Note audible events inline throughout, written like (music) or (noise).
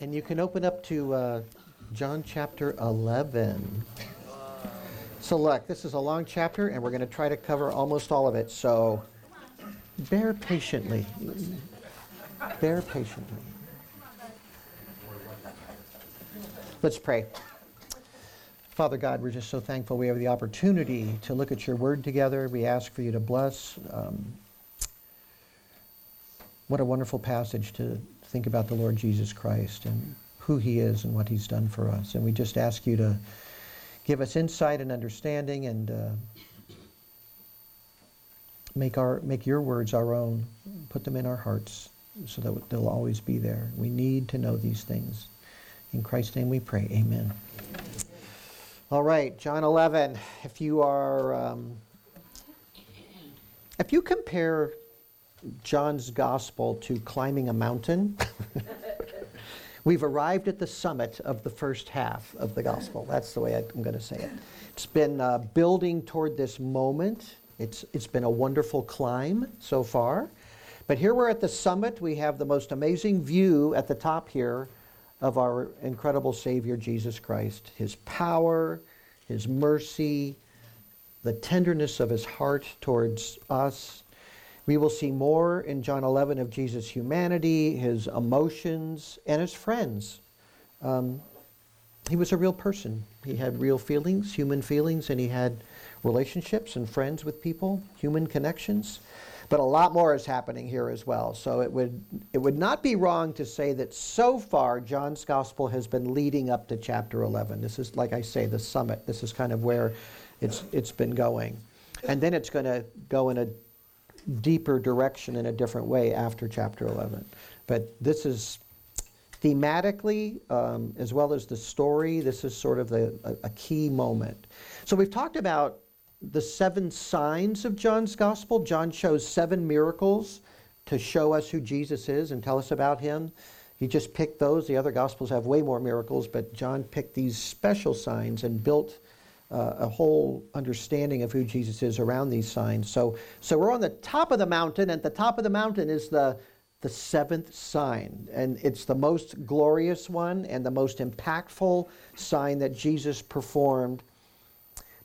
And you can open up to uh, John chapter 11. So, look, this is a long chapter, and we're going to try to cover almost all of it. So, bear patiently. Bear patiently. Let's pray. Father God, we're just so thankful we have the opportunity to look at your word together. We ask for you to bless. Um, what a wonderful passage to think about the Lord Jesus Christ and who he is and what he's done for us. And we just ask you to give us insight and understanding and uh, make, our, make your words our own, put them in our hearts so that they'll always be there. We need to know these things. In Christ's name we pray. Amen. All right, John 11. If you are, um, if you compare John's gospel to climbing a mountain, (laughs) we've arrived at the summit of the first half of the gospel. That's the way I'm going to say it. It's been uh, building toward this moment. It's, it's been a wonderful climb so far. But here we're at the summit. We have the most amazing view at the top here of our incredible Savior Jesus Christ. His power, His mercy, the tenderness of His heart towards us, we will see more in John 11 of Jesus' humanity, his emotions, and his friends. Um, he was a real person. He had real feelings, human feelings, and he had relationships and friends with people, human connections. But a lot more is happening here as well. So it would, it would not be wrong to say that so far John's gospel has been leading up to chapter 11. This is, like I say, the summit. This is kind of where it's, it's been going. And then it's going to go in a deeper direction in a different way after chapter 11. But this is thematically, um, as well as the story, this is sort of the, a, a key moment. So we've talked about the seven signs of John's gospel. John shows seven miracles to show us who Jesus is and tell us about him. He just picked those. The other gospels have way more miracles, but John picked these special signs and built uh, a whole understanding of who Jesus is around these signs. So, so we're on the top of the mountain, and the top of the mountain is the, the seventh sign. And it's the most glorious one and the most impactful sign that Jesus performed,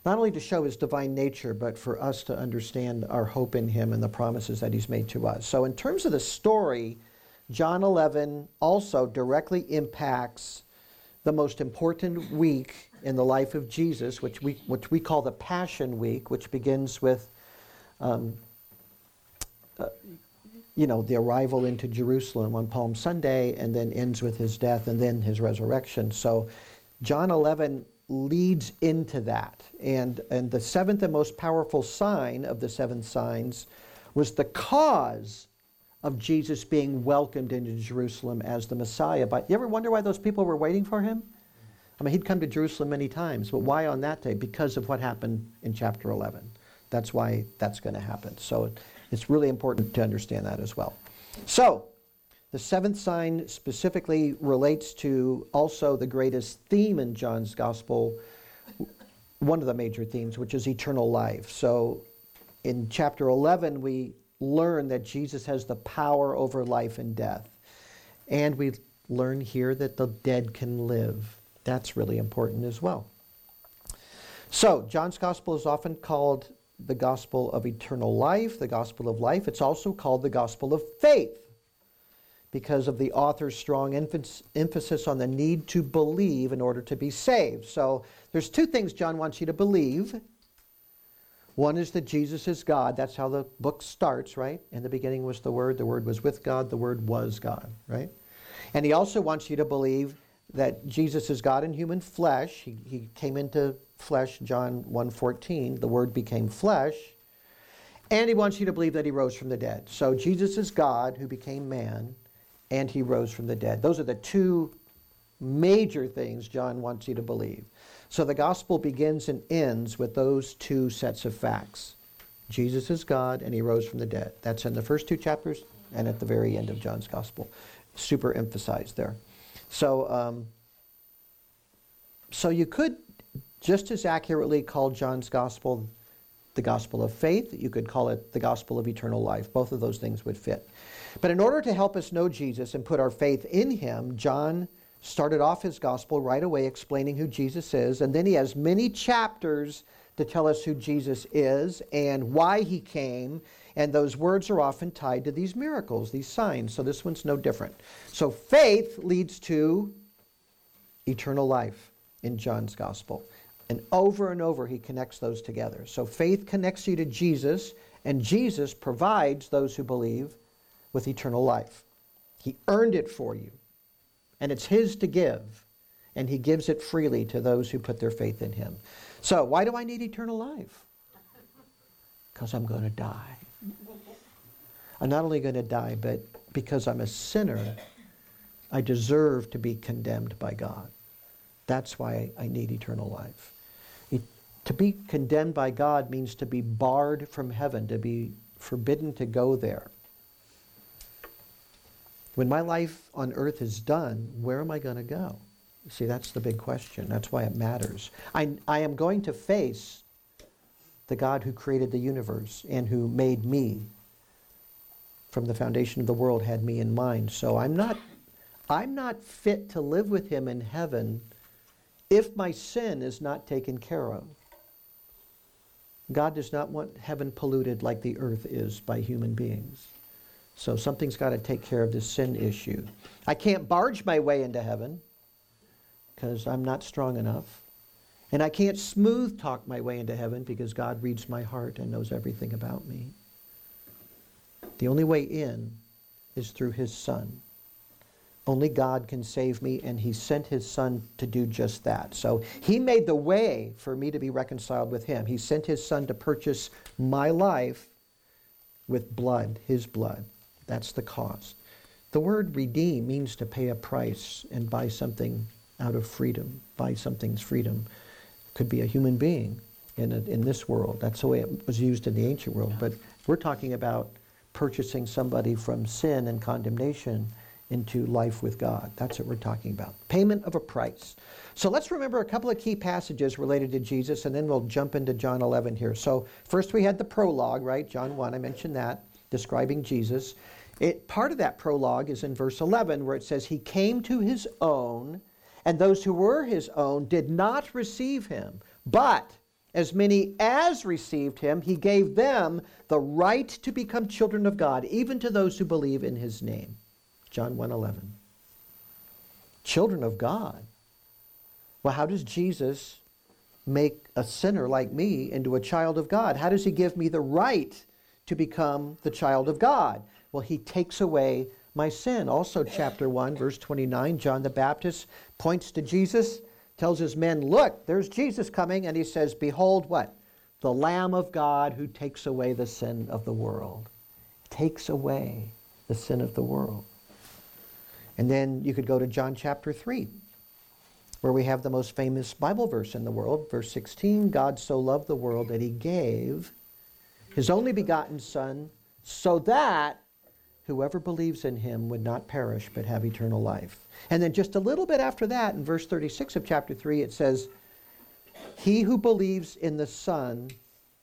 not only to show his divine nature, but for us to understand our hope in him and the promises that he's made to us. So, in terms of the story, John 11 also directly impacts the most important week in the life of Jesus, which we, which we call the Passion Week, which begins with, um, uh, you know, the arrival into Jerusalem on Palm Sunday and then ends with his death and then his resurrection. So John 11 leads into that. And, and the seventh and most powerful sign of the seven signs was the cause of Jesus being welcomed into Jerusalem as the Messiah. But you ever wonder why those people were waiting for him? I mean, he'd come to Jerusalem many times, but why on that day? Because of what happened in chapter 11. That's why that's going to happen. So it's really important to understand that as well. So, the seventh sign specifically relates to also the greatest theme in John's gospel, one of the major themes, which is eternal life. So, in chapter 11, we learn that Jesus has the power over life and death. And we learn here that the dead can live. That's really important as well. So, John's gospel is often called the gospel of eternal life, the gospel of life. It's also called the gospel of faith because of the author's strong emphasis on the need to believe in order to be saved. So, there's two things John wants you to believe. One is that Jesus is God. That's how the book starts, right? In the beginning was the Word, the Word was with God, the Word was God, right? And he also wants you to believe that Jesus is God in human flesh. He, he came into flesh, John 1.14. The Word became flesh. And he wants you to believe that he rose from the dead. So Jesus is God who became man, and he rose from the dead. Those are the two major things John wants you to believe. So the gospel begins and ends with those two sets of facts. Jesus is God, and he rose from the dead. That's in the first two chapters and at the very end of John's gospel. Super emphasized there. So, um, so you could just as accurately call John's gospel the gospel of faith. You could call it the gospel of eternal life. Both of those things would fit. But in order to help us know Jesus and put our faith in him, John started off his gospel right away explaining who Jesus is, and then he has many chapters to tell us who Jesus is and why he came, and those words are often tied to these miracles, these signs. So this one's no different. So faith leads to eternal life in John's gospel. And over and over, he connects those together. So faith connects you to Jesus, and Jesus provides those who believe with eternal life. He earned it for you, and it's his to give, and he gives it freely to those who put their faith in him. So, why do I need eternal life? Because I'm going to die. I'm not only going to die, but because I'm a sinner, I deserve to be condemned by God. That's why I need eternal life. It, to be condemned by God means to be barred from heaven, to be forbidden to go there. When my life on earth is done, where am I going to go? See, that's the big question. That's why it matters. I, I am going to face the God who created the universe and who made me from the foundation of the world had me in mind. So I'm not I'm not fit to live with him in heaven if my sin is not taken care of. God does not want heaven polluted like the earth is by human beings. So something's got to take care of this sin issue. I can't barge my way into heaven because I'm not strong enough. And I can't smooth talk my way into heaven because God reads my heart and knows everything about me. The only way in is through His Son. Only God can save me, and He sent His Son to do just that. So He made the way for me to be reconciled with Him. He sent His Son to purchase my life with blood, His blood. That's the cost. The word redeem means to pay a price and buy something out of freedom, buy something's freedom. Could be a human being in, a, in this world. That's the way it was used in the ancient world. But we're talking about purchasing somebody from sin and condemnation into life with God. That's what we're talking about. Payment of a price. So let's remember a couple of key passages related to Jesus, and then we'll jump into John 11 here. So, first we had the prologue, right? John 1, I mentioned that, describing Jesus. It, part of that prologue is in verse 11, where it says, He came to His own and those who were his own did not receive him. But as many as received him, he gave them the right to become children of God, even to those who believe in his name. John 1:11. Children of God. Well, how does Jesus make a sinner like me into a child of God? How does he give me the right to become the child of God? Well, he takes away my sin. Also, chapter 1, verse 29, John the Baptist points to Jesus, tells his men, Look, there's Jesus coming. And he says, Behold, what? The Lamb of God who takes away the sin of the world. Takes away the sin of the world. And then you could go to John chapter 3, where we have the most famous Bible verse in the world, verse 16 God so loved the world that he gave his only begotten Son, so that whoever believes in him would not perish but have eternal life. And then just a little bit after that, in verse 36 of chapter 3, it says, He who believes in the Son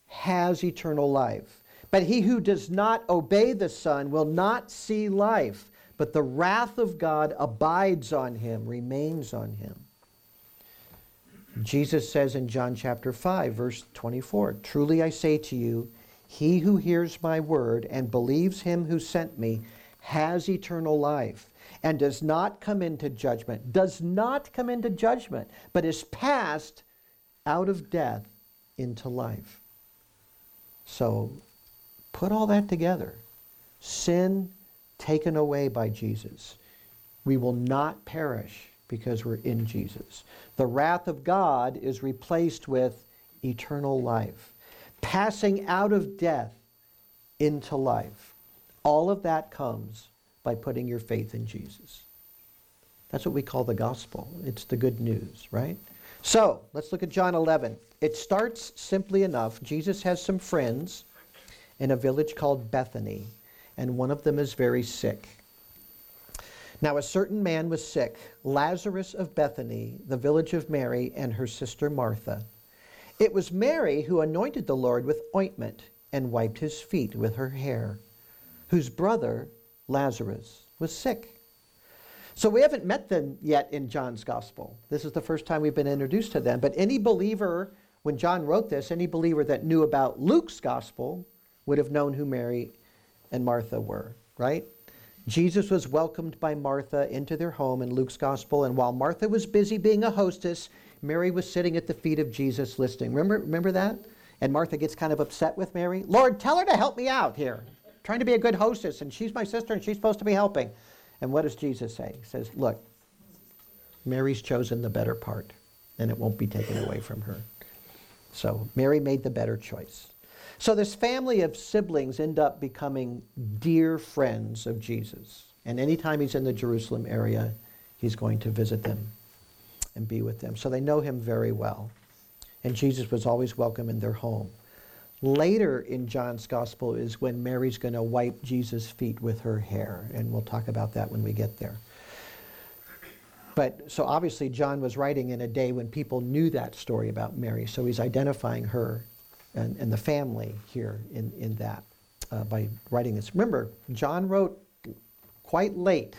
has eternal life. But he who does not obey the Son will not see life, but the wrath of God abides on him, remains on him. Jesus says in John chapter 5, verse 24, Truly I say to you, he who hears my word and believes him who sent me has eternal life and does not come into judgment, does not come into judgment, but is passed out of death into life. So put all that together. Sin taken away by Jesus. We will not perish because we're in Jesus. The wrath of God is replaced with eternal life passing out of death into life. All of that comes by putting your faith in Jesus. That's what we call the gospel. It's the good news, right? So let's look at John 11. It starts simply enough. Jesus has some friends in a village called Bethany, and one of them is very sick. Now, a certain man was sick, Lazarus of Bethany, the village of Mary and her sister Martha. It was Mary who anointed the Lord with ointment and wiped his feet with her hair, whose brother, Lazarus, was sick. So we haven't met them yet in John's gospel. This is the first time we've been introduced to them. But any believer, when John wrote this, any believer that knew about Luke's gospel would have known who Mary and Martha were, right? Jesus was welcomed by Martha into their home in Luke's gospel, and while Martha was busy being a hostess, Mary was sitting at the feet of Jesus listening. Remember, remember that? And Martha gets kind of upset with Mary. Lord, tell her to help me out here. I'm trying to be a good hostess, and she's my sister, and she's supposed to be helping. And what does Jesus say? He says, Look, Mary's chosen the better part, and it won't be taken away from her. So Mary made the better choice. So this family of siblings end up becoming dear friends of Jesus. And anytime he's in the Jerusalem area, he's going to visit them and be with them. So they know him very well. And Jesus was always welcome in their home. Later in John's gospel is when Mary's going to wipe Jesus' feet with her hair, and we'll talk about that when we get there. But so obviously, John was writing in a day when people knew that story about Mary, so he's identifying her and, and the family here in, in that uh, by writing this. Remember, John wrote quite late,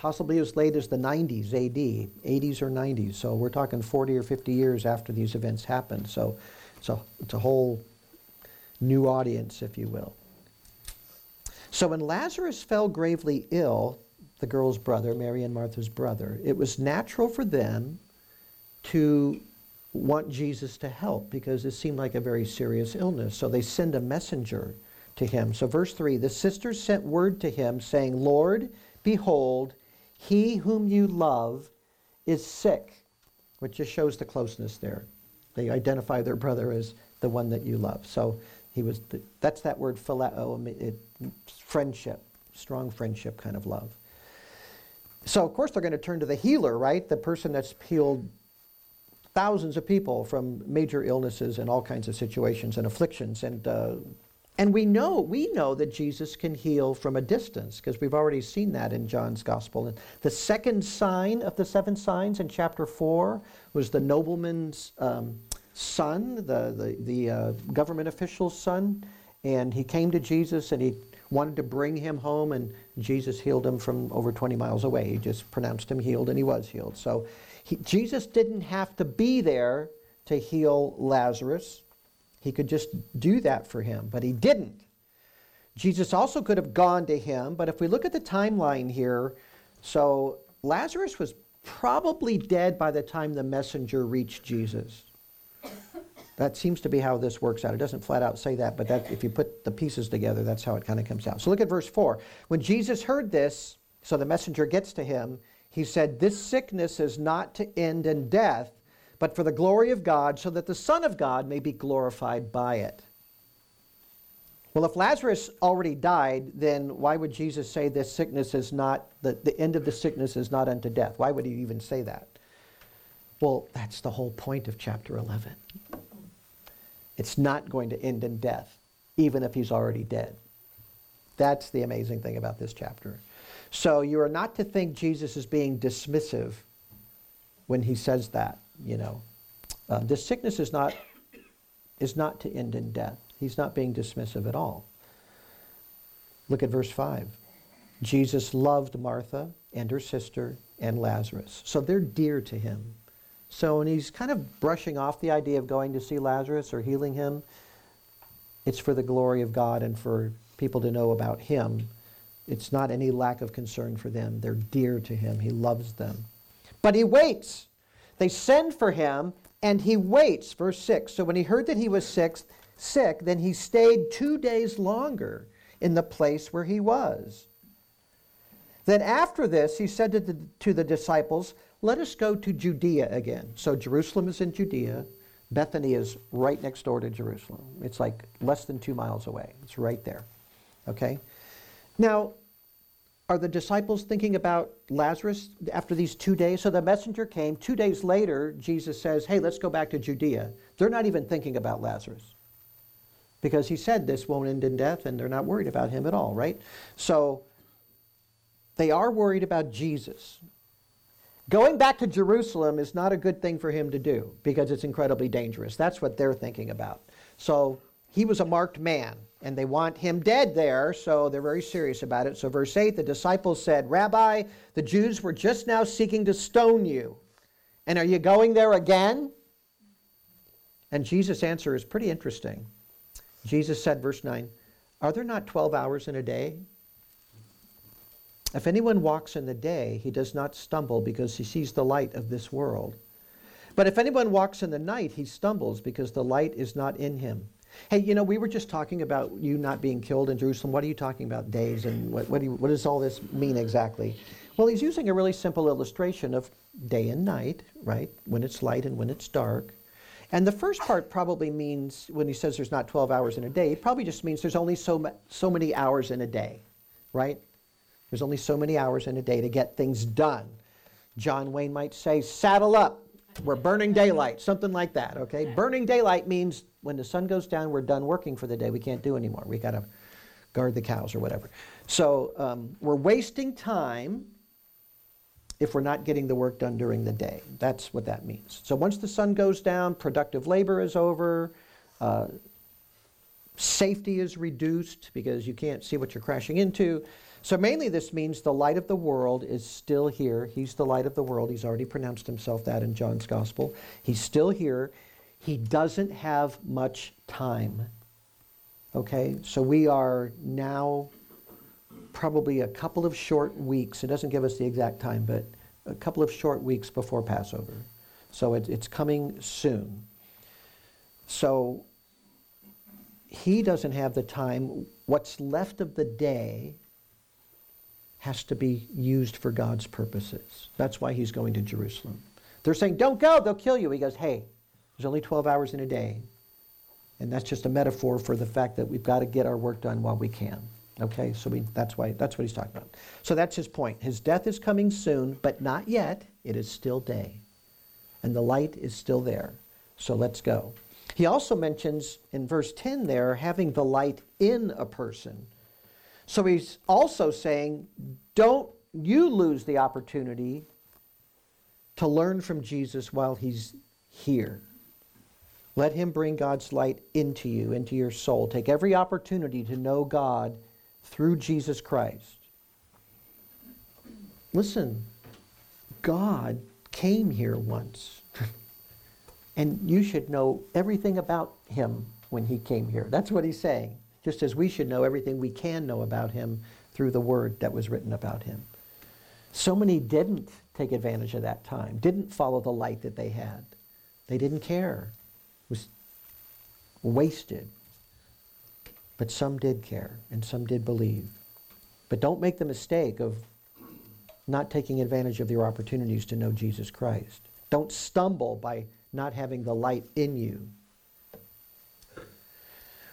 possibly as late as the 90s AD, 80s or 90s. So we're talking 40 or 50 years after these events happened. So, so it's a whole new audience, if you will. So when Lazarus fell gravely ill, the girl's brother, Mary and Martha's brother, it was natural for them to want Jesus to help because it seemed like a very serious illness. So they send a messenger to him. So, verse 3 the sisters sent word to him, saying, Lord, behold, he whom you love is sick, which just shows the closeness there. They identify their brother as the one that you love. So he was, the, that's that word phileo, it, friendship, strong friendship kind of love. So, of course, they're going to turn to the healer, right? The person that's healed thousands of people from major illnesses and all kinds of situations and afflictions. And, uh, and we know, we know that Jesus can heal from a distance because we've already seen that in John's gospel. And the second sign of the seven signs in chapter 4 was the nobleman's um, son, the, the, the uh, government official's son. And he came to Jesus and he wanted to bring him home, and Jesus healed him from over 20 miles away. He just pronounced him healed, and he was healed. So he, Jesus didn't have to be there to heal Lazarus. He could just do that for him, but he didn't. Jesus also could have gone to him, but if we look at the timeline here, so Lazarus was probably dead by the time the messenger reached Jesus. That seems to be how this works out. It doesn't flat out say that, but that, if you put the pieces together, that's how it kind of comes out. So look at verse 4. When Jesus heard this, so the messenger gets to him, he said, This sickness is not to end in death, but for the glory of God, so that the Son of God may be glorified by it. Well, if Lazarus already died, then why would Jesus say this sickness is not, the, the end of the sickness is not unto death? Why would he even say that? Well, that's the whole point of chapter 11. It's not going to end in death, even if he's already dead. That's the amazing thing about this chapter. So you are not to think Jesus is being dismissive when he says that, you know. Uh, this sickness is not, is not to end in death. He's not being dismissive at all. Look at verse 5. Jesus loved Martha and her sister and Lazarus. So they're dear to him. So when he's kind of brushing off the idea of going to see Lazarus or healing him, it's for the glory of God and for people to know about him it's not any lack of concern for them. They're dear to him. He loves them. But he waits. They send for him and he waits. Verse 6. So when he heard that he was sick, sick, then he stayed 2 days longer in the place where he was. Then after this, he said to the, to the disciples, Let us go to Judea again. So Jerusalem is in Judea. Bethany is right next door to Jerusalem. It's like less than two miles away. It's right there. Okay? Now, are the disciples thinking about Lazarus after these two days? So the messenger came. Two days later, Jesus says, Hey, let's go back to Judea. They're not even thinking about Lazarus because he said this won't end in death and they're not worried about him at all, right? So they are worried about Jesus. Going back to Jerusalem is not a good thing for him to do because it's incredibly dangerous. That's what they're thinking about. So he was a marked man, and they want him dead there, so they're very serious about it. So, verse 8 the disciples said, Rabbi, the Jews were just now seeking to stone you. And are you going there again? And Jesus' answer is pretty interesting. Jesus said, verse 9, Are there not 12 hours in a day? If anyone walks in the day, he does not stumble because he sees the light of this world. But if anyone walks in the night, he stumbles because the light is not in him. Hey, you know, we were just talking about you not being killed in Jerusalem. What are you talking about, days? And what, what, do you, what does all this mean exactly? Well, he's using a really simple illustration of day and night, right? When it's light and when it's dark. And the first part probably means, when he says there's not 12 hours in a day, it probably just means there's only so, so many hours in a day, right? There's only so many hours in a day to get things done. John Wayne might say, saddle up, we're burning daylight, something like that, okay? Burning daylight means when the sun goes down, we're done working for the day. We can't do anymore. We got to guard the cows or whatever. So um, we're wasting time if we're not getting the work done during the day. That's what that means. So once the sun goes down, productive labor is over. Uh, safety is reduced because you can't see what you're crashing into. So mainly this means the light of the world is still here. He's the light of the world. He's already pronounced himself that in John's gospel. He's still here. He doesn't have much time. Okay? So we are now probably a couple of short weeks. It doesn't give us the exact time, but a couple of short weeks before Passover. So it, it's coming soon. So he doesn't have the time. What's left of the day has to be used for God's purposes. That's why he's going to Jerusalem. They're saying, Don't go, they'll kill you. He goes, Hey, there's only 12 hours in a day. And that's just a metaphor for the fact that we've got to get our work done while we can. Okay, so we, that's why that's what he's talking about. So that's his point. His death is coming soon, but not yet. It is still day, and the light is still there. So let's go. He also mentions in verse 10 there having the light in a person. So he's also saying, don't you lose the opportunity to learn from Jesus while he's here. Let him bring God's light into you, into your soul. Take every opportunity to know God through Jesus Christ. Listen, God came here once. (laughs) and you should know everything about him when he came here. That's what he's saying. Just as we should know everything we can know about him through the word that was written about him. So many didn't take advantage of that time, didn't follow the light that they had. They didn't care. It was wasted. But some did care and some did believe. But don't make the mistake of not taking advantage of your opportunities to know Jesus Christ. Don't stumble by not having the light in you.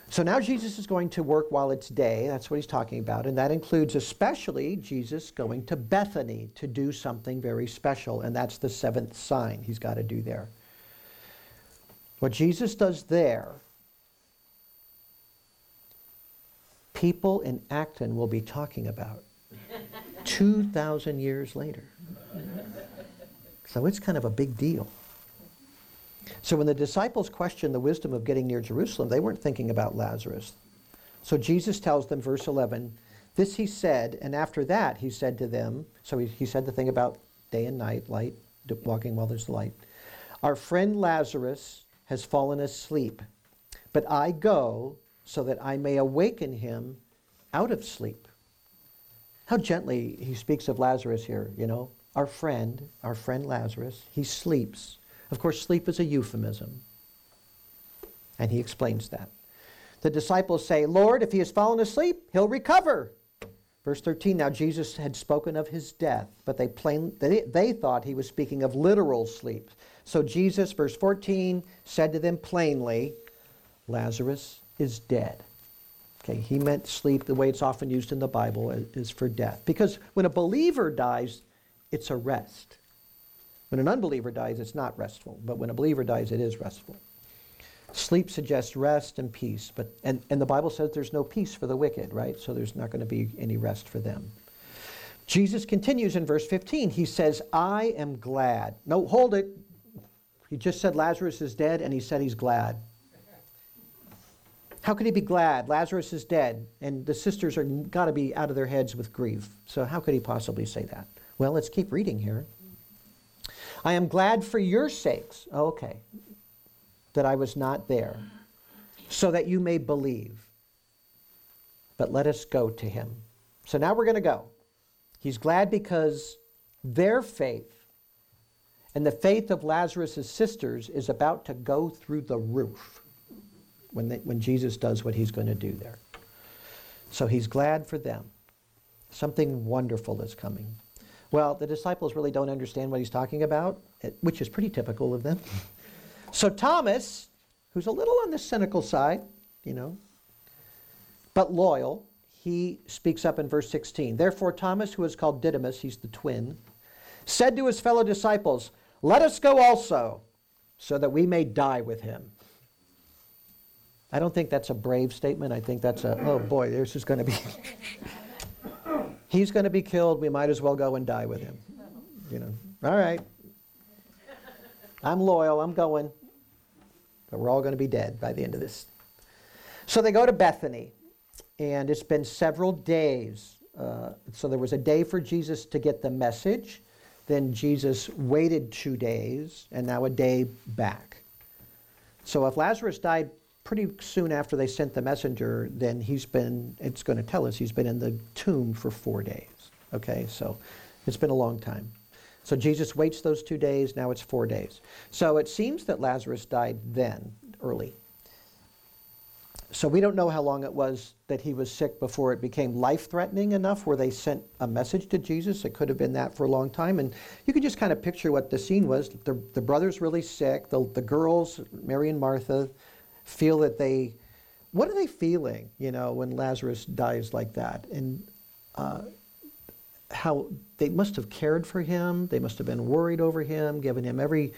So now Jesus is going to work while it's day. That's what he's talking about. And that includes especially Jesus going to Bethany to do something very special. And that's the seventh sign he's got to do there. What Jesus does there people in Acton will be talking about (laughs) 2,000 years later. So it's kind of a big deal. So when the disciples questioned the wisdom of getting near Jerusalem, they weren't thinking about Lazarus. So Jesus tells them, verse 11, this he said, and after that he said to them, so he, he said the thing about day and night, light, walking while there's light. Our friend Lazarus has fallen asleep, but I go so that I may awaken him out of sleep. How gently he speaks of Lazarus here, you know. Our friend, our friend Lazarus, he sleeps. Of course, sleep is a euphemism. And he explains that. The disciples say, Lord, if he has fallen asleep, he'll recover. Verse 13, now Jesus had spoken of his death, but they, plain, they, they thought he was speaking of literal sleep. So Jesus, verse 14, said to them plainly, Lazarus is dead. Okay, he meant sleep the way it's often used in the Bible is for death. Because when a believer dies, it's a rest. When an unbeliever dies, it's not restful. But when a believer dies, it is restful. Sleep suggests rest and peace, but and, and the Bible says there's no peace for the wicked, right? So there's not going to be any rest for them. Jesus continues in verse 15. He says, I am glad. No, hold it. He just said Lazarus is dead, and he said he's glad. How could he be glad? Lazarus is dead, and the sisters are got to be out of their heads with grief. So how could he possibly say that? Well, let's keep reading here. I am glad for your sakes, okay, that I was not there, so that you may believe. But let us go to him. So now we're going to go. He's glad because their faith and the faith of Lazarus' sisters is about to go through the roof when, they, when Jesus does what he's going to do there. So he's glad for them. Something wonderful is coming. Well, the disciples really don't understand what he's talking about, which is pretty typical of them. So Thomas, who's a little on the cynical side, you know, but loyal, he speaks up in verse 16. Therefore, Thomas, who is called Didymus, he's the twin, said to his fellow disciples, Let us go also, so that we may die with him. I don't think that's a brave statement. I think that's a, oh boy, this is going to be. (laughs) He's going to be killed. We might as well go and die with him. You know, all right. I'm loyal. I'm going. But we're all going to be dead by the end of this. So they go to Bethany, and it's been several days. Uh, so there was a day for Jesus to get the message. Then Jesus waited two days, and now a day back. So if Lazarus died pretty soon after they sent the messenger, then he's been, it's going to tell us he's been in the tomb for four days. Okay, so it's been a long time. So Jesus waits those two days, now it's four days. So it seems that Lazarus died then, early. So we don't know how long it was that he was sick before it became life threatening enough where they sent a message to Jesus. It could have been that for a long time. And you can just kind of picture what the scene was. The, the brother's really sick. The, the girls, Mary and Martha, feel that they, what are they feeling, you know, when Lazarus dies like that? And uh, how they must have cared for him. They must have been worried over him, given him every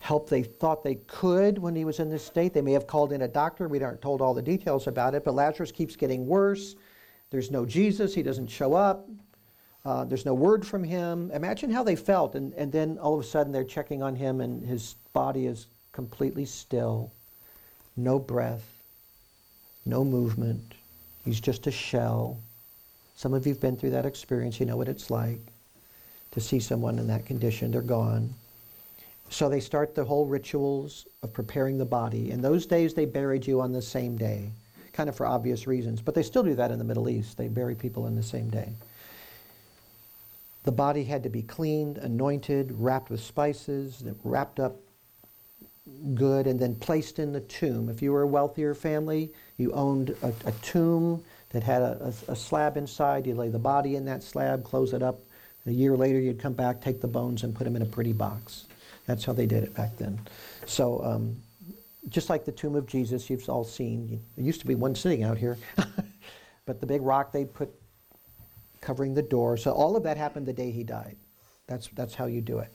help they thought they could when he was in this state. They may have called in a doctor. We aren't told all the details about it, but Lazarus keeps getting worse. There's no Jesus. He doesn't show up. Uh, there's no word from him. Imagine how they felt. And, and then all of a sudden they're checking on him, and his body is completely still no breath, no movement. He's just a shell. Some of you have been through that experience. You know what it's like to see someone in that condition. They're gone. So they start the whole rituals of preparing the body. In those days, they buried you on the same day, kind of for obvious reasons. But they still do that in the Middle East. They bury people in the same day. The body had to be cleaned, anointed, wrapped with spices, wrapped up good and then placed in the tomb. If you were a wealthier family, you owned a, a tomb that had a, a, a, slab inside. You lay the body in that slab, close it up. A year later, you'd come back, take the bones, and put them in a pretty box. That's how they did it back then. So, um, just like the tomb of Jesus, you've all seen. There used to be one sitting out here, (laughs) but the big rock they put covering the door. So all of that happened the day he died. That's that's how you do it.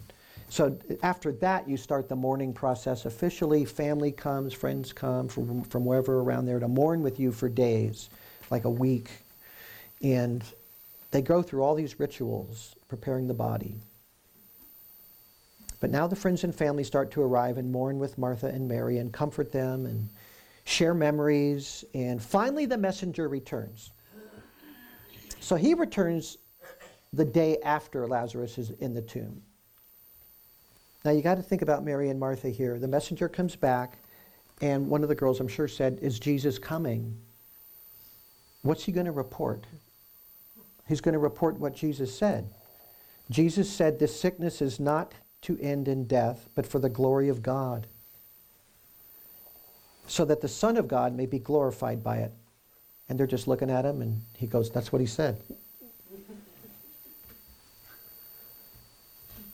So after that, you start the mourning process officially. Family comes, friends come from, from wherever around there to mourn with you for days, like a week. And they go through all these rituals, preparing the body. But now the friends and family start to arrive and mourn with Martha and Mary and comfort them and share memories. And finally, the messenger returns. So he returns the day after Lazarus is in the tomb. Now you got to think about Mary and Martha here. The messenger comes back, and one of the girls, I'm sure, said, Is Jesus coming? What's he going to report? He's going to report what Jesus said. Jesus said, This sickness is not to end in death, but for the glory of God, so that the Son of God may be glorified by it. And they're just looking at him, and he goes, That's what he said.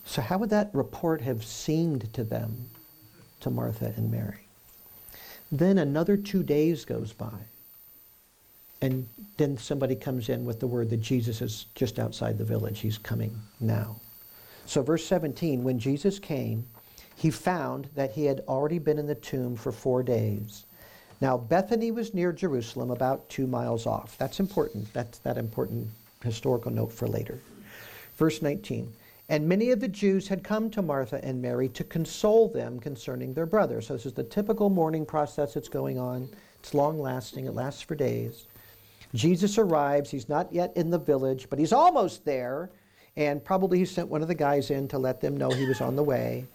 So, how would that report have seemed to them, to Martha and Mary? Then another two days goes by. And then somebody comes in with the word that Jesus is just outside the village. He's coming now. So, verse 17 when Jesus came, he found that he had already been in the tomb for four days. Now, Bethany was near Jerusalem, about two miles off. That's important. That's that important historical note for later. Verse 19 and many of the Jews had come to Martha and Mary to console them concerning their brother. So this is the typical mourning process that's going on. It's long lasting, it lasts for days. Jesus arrives. He's not yet in the village, but he's almost there. And probably he sent one of the guys in to let them know he was on the way,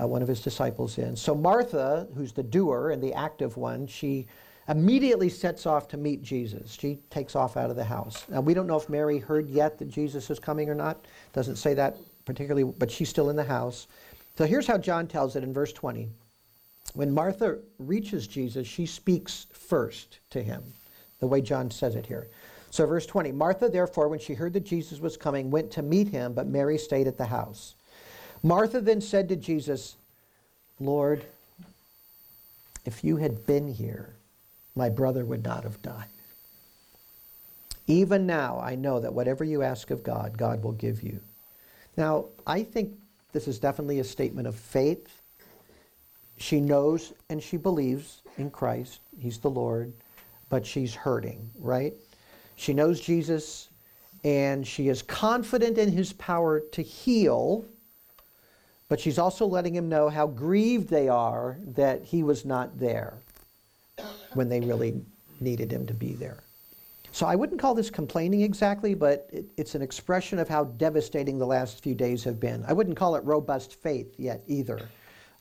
uh, one of his disciples in. So Martha, who's the doer and the active one, she immediately sets off to meet Jesus. She takes off out of the house. Now, we don't know if Mary heard yet that Jesus is coming or not. Doesn't say that particularly, but she's still in the house. So here's how John tells it in verse 20. When Martha reaches Jesus, she speaks first to him, the way John says it here. So, verse 20 Martha, therefore, when she heard that Jesus was coming, went to meet him, but Mary stayed at the house. Martha then said to Jesus, Lord, if you had been here, my brother would not have died. Even now, I know that whatever you ask of God, God will give you. Now, I think this is definitely a statement of faith. She knows and she believes in Christ, He's the Lord, but she's hurting, right? She knows Jesus and she is confident in His power to heal, but she's also letting him know how grieved they are that He was not there when they really needed Him to be there. So I wouldn't call this complaining exactly, but it, it's an expression of how devastating the last few days have been. I wouldn't call it robust faith yet either.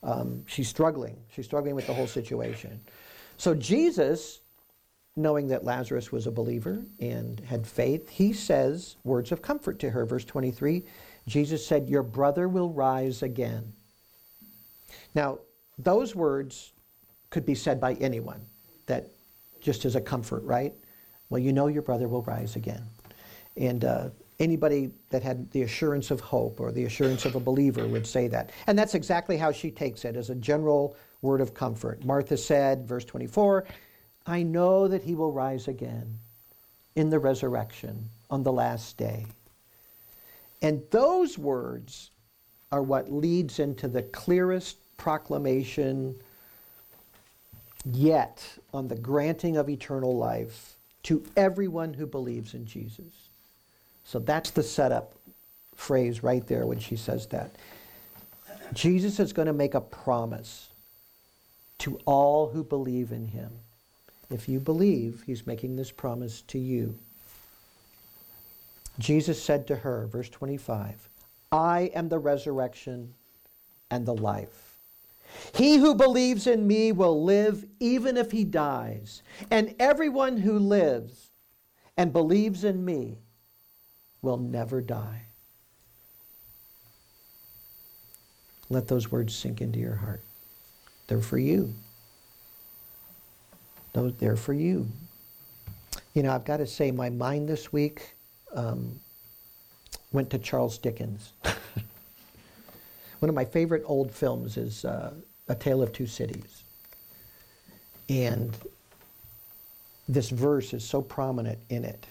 Um, she's struggling. She's struggling with the whole situation. So Jesus, knowing that Lazarus was a believer and had faith, he says words of comfort to her. Verse 23 Jesus said, Your brother will rise again. Now, those words could be said by anyone, that just as a comfort, right? Well, you know your brother will rise again. And uh, anybody that had the assurance of hope or the assurance of a believer would say that. And that's exactly how she takes it as a general word of comfort. Martha said, verse 24, I know that he will rise again in the resurrection on the last day. And those words are what leads into the clearest proclamation yet on the granting of eternal life to everyone who believes in Jesus. So that's the setup phrase right there when she says that. Jesus is going to make a promise to all who believe in him. If you believe, he's making this promise to you. Jesus said to her, verse 25, I am the resurrection and the life. He who believes in me will live even if he dies, and everyone who lives and believes in me will never die. Let those words sink into your heart. They're for you. They're for you. You know, I've got to say, my mind this week um, went to Charles Dickens. (laughs) One of my favorite old films is uh, A Tale of Two Cities. And this verse is so prominent in it.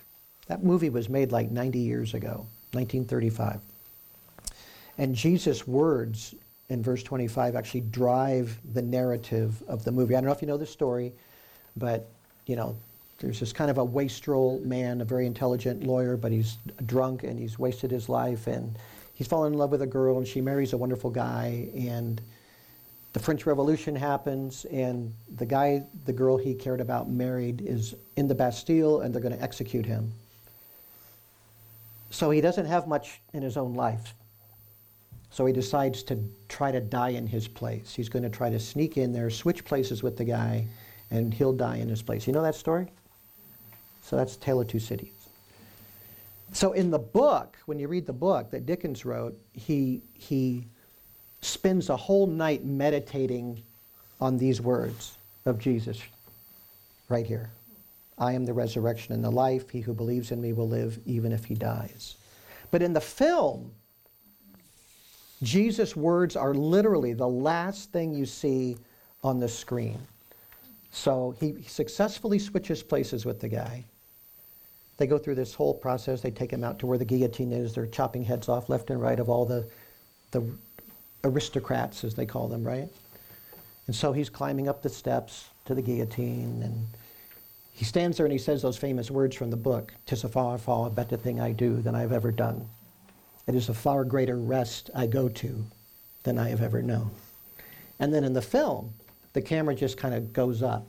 That movie was made like 90 years ago, 1935. And Jesus' words in verse 25 actually drive the narrative of the movie. I don't know if you know the story, but you know, there's this kind of a wastrel man, a very intelligent lawyer, but he's drunk and he's wasted his life and he's fallen in love with a girl and she marries a wonderful guy and the French Revolution happens and the guy the girl he cared about married is in the Bastille and they're going to execute him. So he doesn't have much in his own life. So he decides to try to die in his place. He's going to try to sneak in there, switch places with the guy, and he'll die in his place. You know that story? So that's Tale of Two Cities. So in the book, when you read the book that Dickens wrote, he, he spends a whole night meditating on these words of Jesus right here. I am the resurrection and the life. He who believes in me will live even if he dies. But in the film, Jesus' words are literally the last thing you see on the screen. So he successfully switches places with the guy. They go through this whole process. They take him out to where the guillotine is. They're chopping heads off left and right of all the, the aristocrats, as they call them, right? And so he's climbing up the steps to the guillotine, and he stands there and he says those famous words from the book Tis a far, far better thing I do than I've ever done. It is a far greater rest I go to than I have ever known. And then in the film, the camera just kind of goes up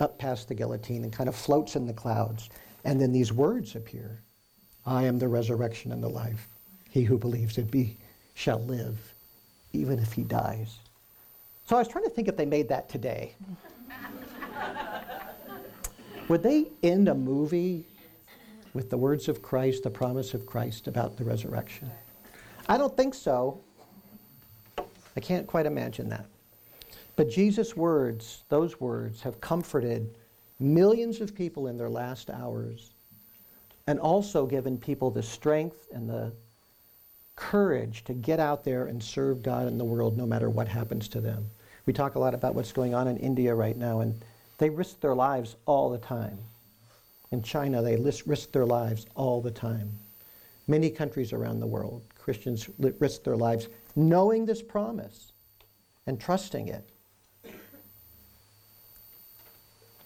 up past the guillotine and kind of floats in the clouds. And then these words appear I am the resurrection and the life. He who believes in me shall live, even if he dies. So I was trying to think if they made that today. (laughs) Would they end a movie with the words of Christ, the promise of Christ about the resurrection? I don't think so. I can't quite imagine that. But Jesus' words, those words, have comforted millions of people in their last hours and also given people the strength and the courage to get out there and serve God in the world no matter what happens to them. We talk a lot about what's going on in India right now, and they risk their lives all the time. In China, they risk their lives all the time. Many countries around the world, Christians risk their lives knowing this promise and trusting it.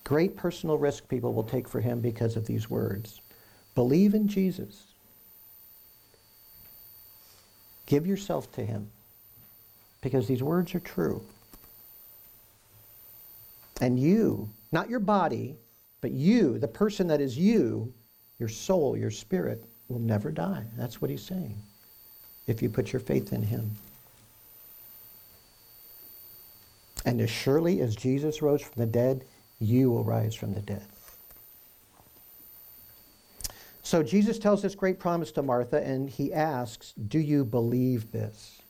Great personal risk people will take for him because of these words. Believe in Jesus. Give yourself to him because these words are true. And you, not your body, but you, the person that is you, your soul, your spirit, will never die. That's what he's saying if you put your faith in him. And as surely as Jesus rose from the dead, you will rise from the dead. So Jesus tells this great promise to Martha, and he asks, Do you believe this?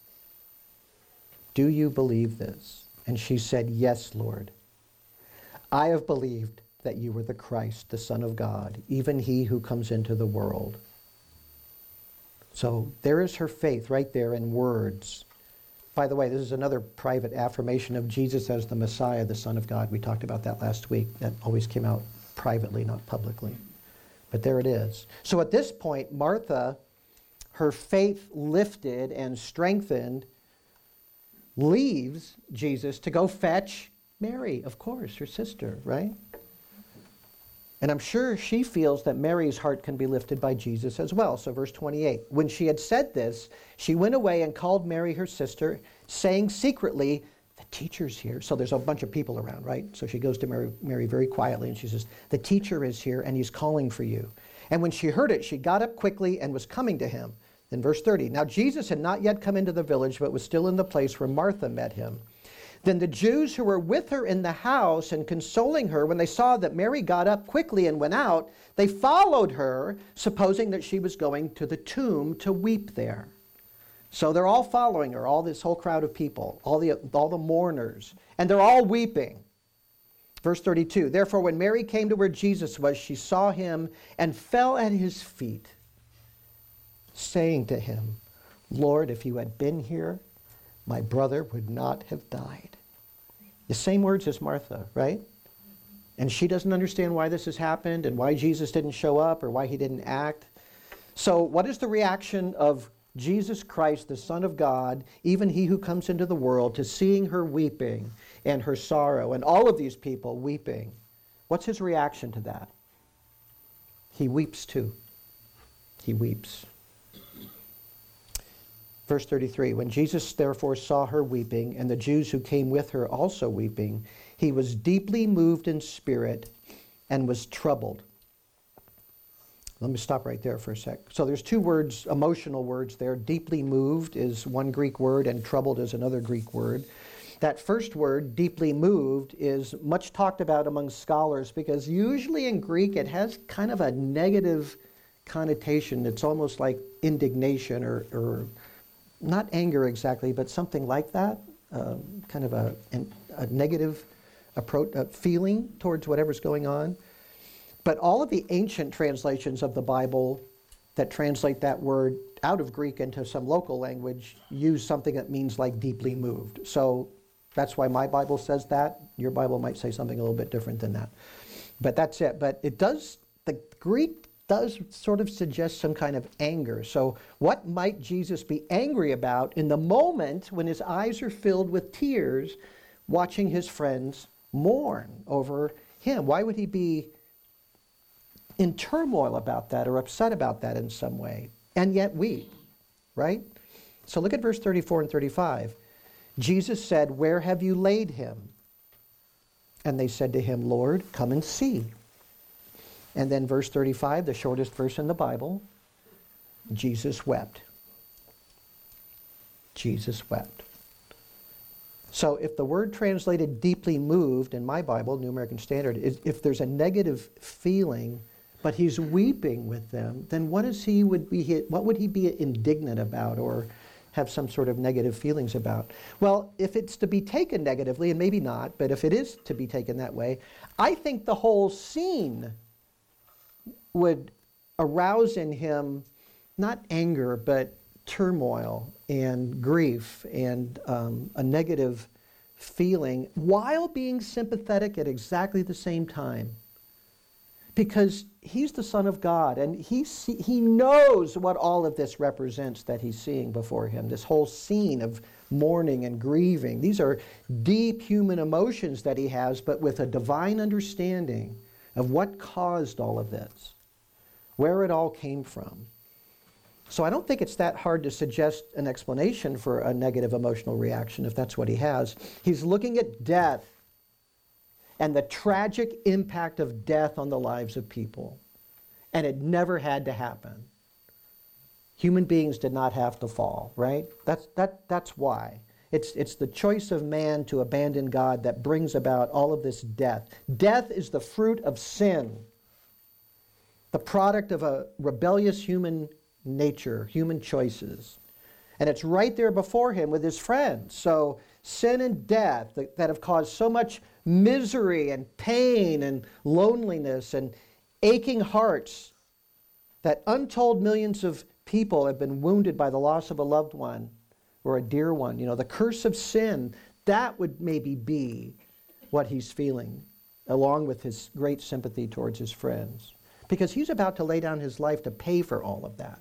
Do you believe this? And she said, Yes, Lord. I have believed that you were the Christ, the Son of God, even he who comes into the world. So there is her faith right there in words. By the way, this is another private affirmation of Jesus as the Messiah, the Son of God. We talked about that last week. That always came out privately, not publicly. But there it is. So at this point, Martha, her faith lifted and strengthened, leaves Jesus to go fetch Mary, of course, her sister, right? And I'm sure she feels that Mary's heart can be lifted by Jesus as well. So, verse 28 When she had said this, she went away and called Mary, her sister, saying secretly, The teacher's here. So, there's a bunch of people around, right? So, she goes to Mary, Mary very quietly and she says, The teacher is here and he's calling for you. And when she heard it, she got up quickly and was coming to him. Then, verse 30 Now, Jesus had not yet come into the village, but was still in the place where Martha met him. Then the Jews who were with her in the house and consoling her, when they saw that Mary got up quickly and went out, they followed her, supposing that she was going to the tomb to weep there. So they're all following her, all this whole crowd of people, all the, all the mourners, and they're all weeping. Verse 32 Therefore, when Mary came to where Jesus was, she saw him and fell at his feet, saying to him, Lord, if you had been here, my brother would not have died. The same words as Martha, right? And she doesn't understand why this has happened and why Jesus didn't show up or why he didn't act. So, what is the reaction of Jesus Christ, the Son of God, even he who comes into the world, to seeing her weeping and her sorrow and all of these people weeping? What's his reaction to that? He weeps too. He weeps. Verse 33 When Jesus therefore saw her weeping, and the Jews who came with her also weeping, he was deeply moved in spirit and was troubled. Let me stop right there for a sec. So there's two words, emotional words there. Deeply moved is one Greek word, and troubled is another Greek word. That first word, deeply moved, is much talked about among scholars because usually in Greek it has kind of a negative connotation. It's almost like indignation or, or not anger exactly, but something like that, uh, kind of a, a negative approach, uh, feeling towards whatever's going on. But all of the ancient translations of the Bible that translate that word out of Greek into some local language use something that means like deeply moved. So that's why my Bible says that. Your Bible might say something a little bit different than that. But that's it. But it does, the Greek does sort of suggest some kind of anger. So, what might Jesus be angry about in the moment when his eyes are filled with tears watching his friends mourn over him? Why would he be in turmoil about that or upset about that in some way and yet weep? Right? So, look at verse 34 and 35. Jesus said, Where have you laid him? And they said to him, Lord, come and see. And then verse 35, the shortest verse in the Bible, Jesus wept. Jesus wept. So if the word translated deeply moved in my Bible, New American Standard, is if there's a negative feeling, but he's weeping with them, then what is he would be what would he be indignant about or have some sort of negative feelings about? Well, if it's to be taken negatively, and maybe not, but if it is to be taken that way, I think the whole scene would arouse in him not anger, but turmoil and grief and um, a negative feeling while being sympathetic at exactly the same time. Because he's the Son of God and he, see, he knows what all of this represents that he's seeing before him. This whole scene of mourning and grieving. These are deep human emotions that he has, but with a divine understanding of what caused all of this, where it all came from. So I don't think it's that hard to suggest an explanation for a negative emotional reaction if that's what he has. He's looking at death and the tragic impact of death on the lives of people. And it never had to happen. Human beings did not have to fall, right? That's, that, that's why. It's, it's the choice of man to abandon God that brings about all of this death. Death is the fruit of sin, the product of a rebellious human nature, human choices. And it's right there before him with his friends. So, sin and death that, that have caused so much misery and pain and loneliness and aching hearts that untold millions of people have been wounded by the loss of a loved one or a dear one. You know, the curse of sin, that would maybe be what he's feeling, along with his great sympathy towards his friends. Because he's about to lay down his life to pay for all of that.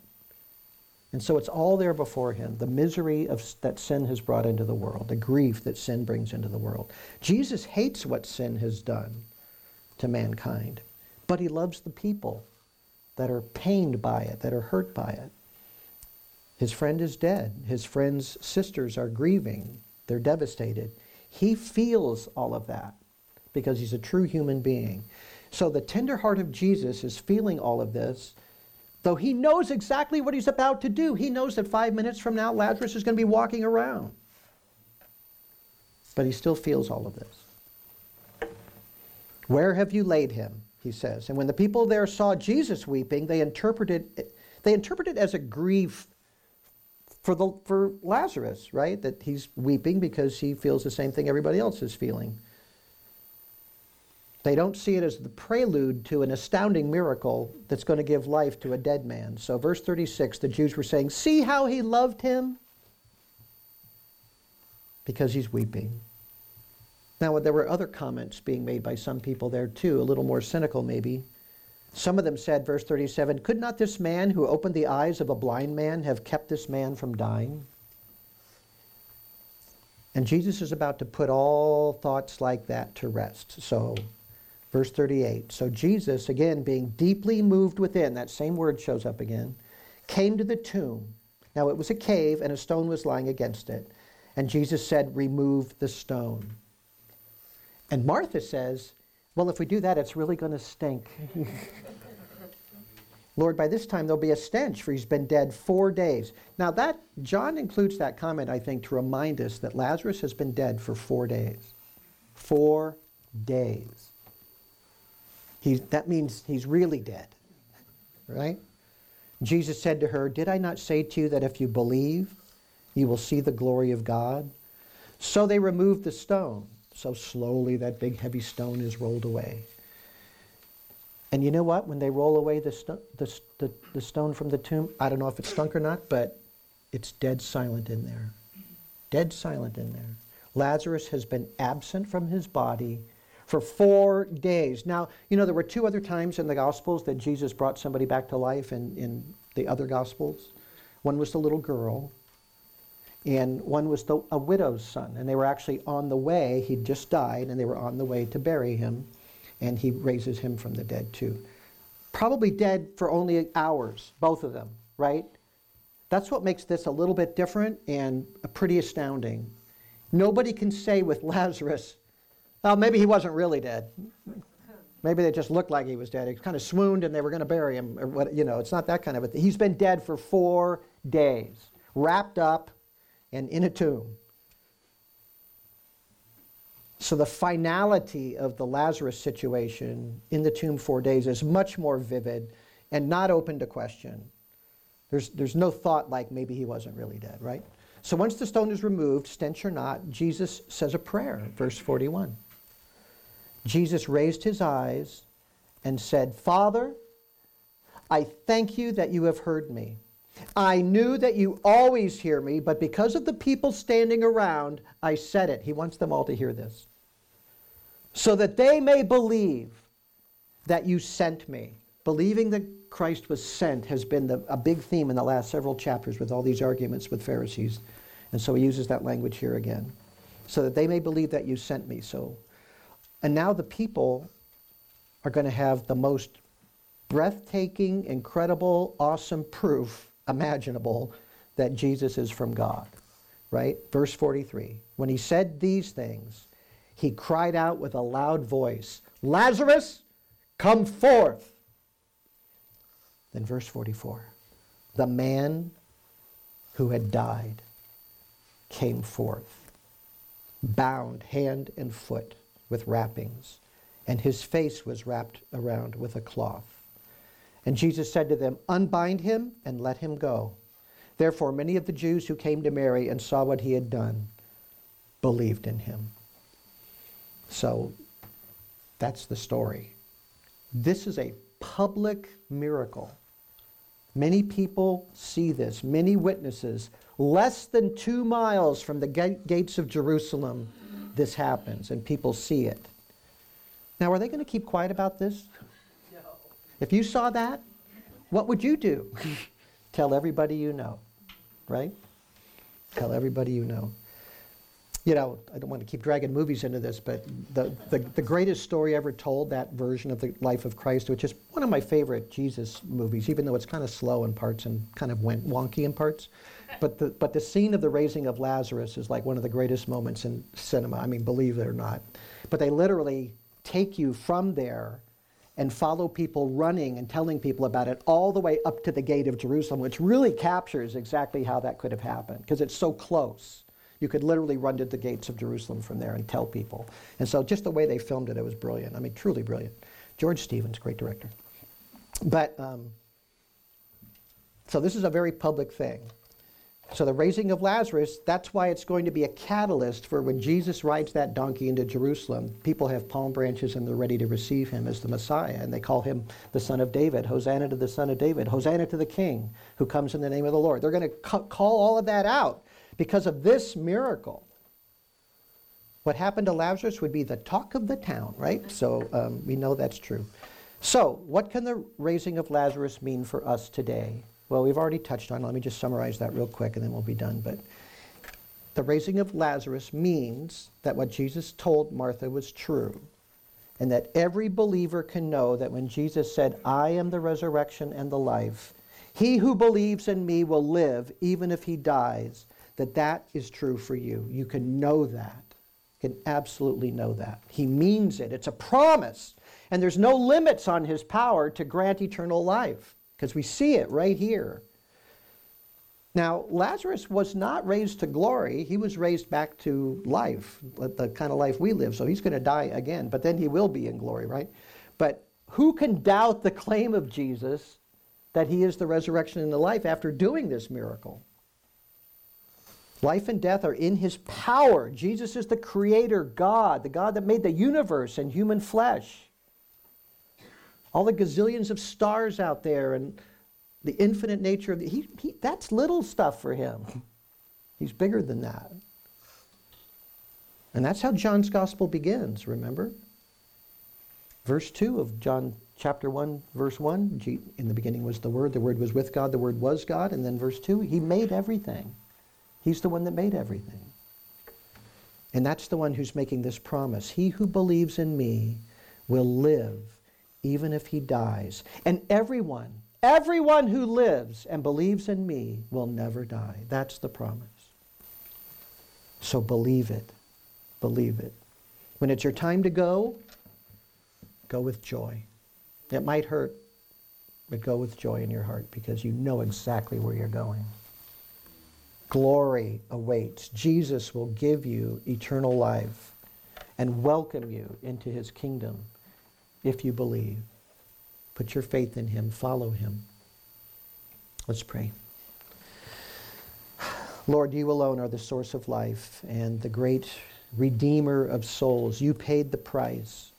And so it's all there before him the misery of, that sin has brought into the world, the grief that sin brings into the world. Jesus hates what sin has done to mankind, but he loves the people that are pained by it, that are hurt by it. His friend is dead. His friend's sisters are grieving. They're devastated. He feels all of that because he's a true human being. So the tender heart of Jesus is feeling all of this Though he knows exactly what he's about to do. He knows that five minutes from now, Lazarus is going to be walking around. But he still feels all of this. Where have you laid him? He says. And when the people there saw Jesus weeping, they interpreted, they interpreted as a grief for, the, for Lazarus, right? That he's weeping because he feels the same thing everybody else is feeling. They don't see it as the prelude to an astounding miracle that's going to give life to a dead man. So, verse 36, the Jews were saying, See how he loved him? Because he's weeping. Now, there were other comments being made by some people there too, a little more cynical maybe. Some of them said, verse 37, Could not this man who opened the eyes of a blind man have kept this man from dying? And Jesus is about to put all thoughts like that to rest. So Verse 38. So Jesus, again, being deeply moved within, that same word shows up again, came to the tomb. Now it was a cave, and a stone was lying against it. And Jesus said, Remove the stone. And Martha says, Well, if we do that, it's really going to stink. (laughs) Lord, by this time there'll be a stench, for he's been dead four days. Now, that, John includes that comment, I think, to remind us that Lazarus has been dead for four days. Four days. He, that means he's really dead, right? Jesus said to her, Did I not say to you that if you believe, you will see the glory of God? So they removed the stone. So slowly that big heavy stone is rolled away. And you know what? When they roll away the, sto- the, the, the stone from the tomb, I don't know if it stunk or not, but it's dead silent in there. Dead silent in there. Lazarus has been absent from his body for four days. Now, you know, there were two other times in the Gospels that Jesus brought somebody back to life in, in the other Gospels. One was the little girl, and one was the, a widow's son. And they were actually on the way, he'd just died, and they were on the way to bury him, and he raises him from the dead too. Probably dead for only hours, both of them, right? That's what makes this a little bit different and pretty astounding. Nobody can say with (laughs) Lazarus, Well, maybe he wasn't really dead. Maybe they just looked like he was dead. He kind of swooned and they were going to bury him. Or what, you know, it's not that kind of a thing. He's been dead for four days, wrapped up and in a tomb. So the finality of the Lazarus situation in the tomb four days is much more vivid and not open to question. There's, there's no thought like maybe he wasn't really dead, right? So once the stone is removed, stench or not, Jesus says a prayer, verse 41. Jesus raised his eyes and said, Father, I thank you that you have heard me. I knew that you always hear me, but because of the people standing around, I said it. He wants them all to hear this. So that they may believe that you sent me. Believing that Christ was sent has been the, a big theme in the last several chapters with all these arguments with Pharisees. And so he uses that language here again. So that they may believe that you sent me. So and now the people are going to have the most breathtaking, incredible, awesome proof imaginable that Jesus is from God. Right? Verse 43. When he said these things, he cried out with a loud voice, Lazarus, come forth. Then verse 44. The man who had died came forth, bound hand and foot with wrappings, and his face was wrapped around with a cloth. And Jesus said to them, Unbind him and let him go. Therefore, many of the Jews who came to Mary and saw what he had done believed in him. So that's the story. This is a public miracle. Many people see this, many witnesses. Less than two miles from the gates of Jerusalem, this happens and people see it. Now, are they going to keep quiet about this? No. If you saw that, what would you do? (laughs) Tell everybody you know, right? Tell everybody you know. You know, I don't want to keep dragging movies into this, but the, the, the greatest story ever told, that version of the life of Christ, which is one of my favorite Jesus movies, even though it's kind of slow in parts and kind of went wonky in parts. But the, but the scene of the raising of Lazarus is like one of the greatest moments in cinema. I mean, believe it or not. But they literally take you from there and follow people running and telling people about it all the way up to the gate of Jerusalem, which really captures exactly how that could have happened because it's so close. You could literally run to the gates of Jerusalem from there and tell people. And so just the way they filmed it, it was brilliant. I mean, truly brilliant. George Stevens, great director. But um, so this is a very public thing. So the raising of Lazarus, that's why it's going to be a catalyst for when Jesus rides that donkey into Jerusalem. People have palm branches and they're ready to receive him as the Messiah, and they call him the Son of David. Hosanna to the Son of David. Hosanna to the King who comes in the name of the Lord. They're going to ca- call all of that out because of this miracle. What happened to Lazarus would be the talk of the town, right? So um, we know that's true. So, what can the raising of Lazarus mean for us today? Well, we've already touched on. Let me just summarize that real quick and then we'll be done. But the raising of Lazarus means that what Jesus told Martha was true. And that every believer can know that when Jesus said, I am the resurrection and the life, he who believes in me will live even if he dies, that that is true for you. You can know that. You can absolutely know that. He means it. It's a promise. And there's no limits on his power to grant eternal life because we see it right here. Now, Lazarus was not raised to glory. He was raised back to life, the kind of life we live. So he's going to die again, but then he will be in glory, right? But who can doubt the claim of Jesus that he is the resurrection and the life after doing this miracle? Life and death are in his power. Jesus is the creator God, the God that made the universe and human flesh all the gazillions of stars out there and the infinite nature of the, he, he, that's little stuff for him. He's bigger than that. And that's how John's gospel begins, remember? Verse 2 of John chapter 1, verse 1, in the beginning was the Word, the Word was with God, the Word was God. And then verse 2, He made everything. He's the one that made everything. And that's the one who's making this promise. He who believes in me will live even if he dies. And everyone, everyone who lives and believes in me will never die. That's the promise. So believe it. Believe it. When it's your time to go, go with joy. It might hurt, but go with joy in your heart because you know exactly where you're going. Glory awaits. Jesus will give you eternal life and welcome you into his kingdom if you believe. Put your faith in him, follow him. Let's pray. Lord, you alone are the source of life and the great redeemer of souls. You paid the price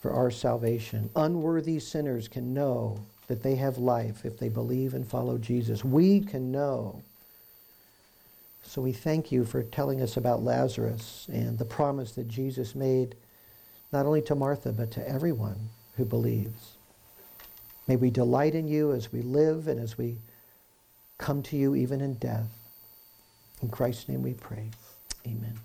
for our salvation. Unworthy sinners can know that they have life if they believe and follow Jesus. We can know. So we thank you for telling us about Lazarus and the promise that Jesus made not only to Martha, but to everyone who believes. May we delight in you as we live and as we come to you even in death. In Christ's name we pray. Amen.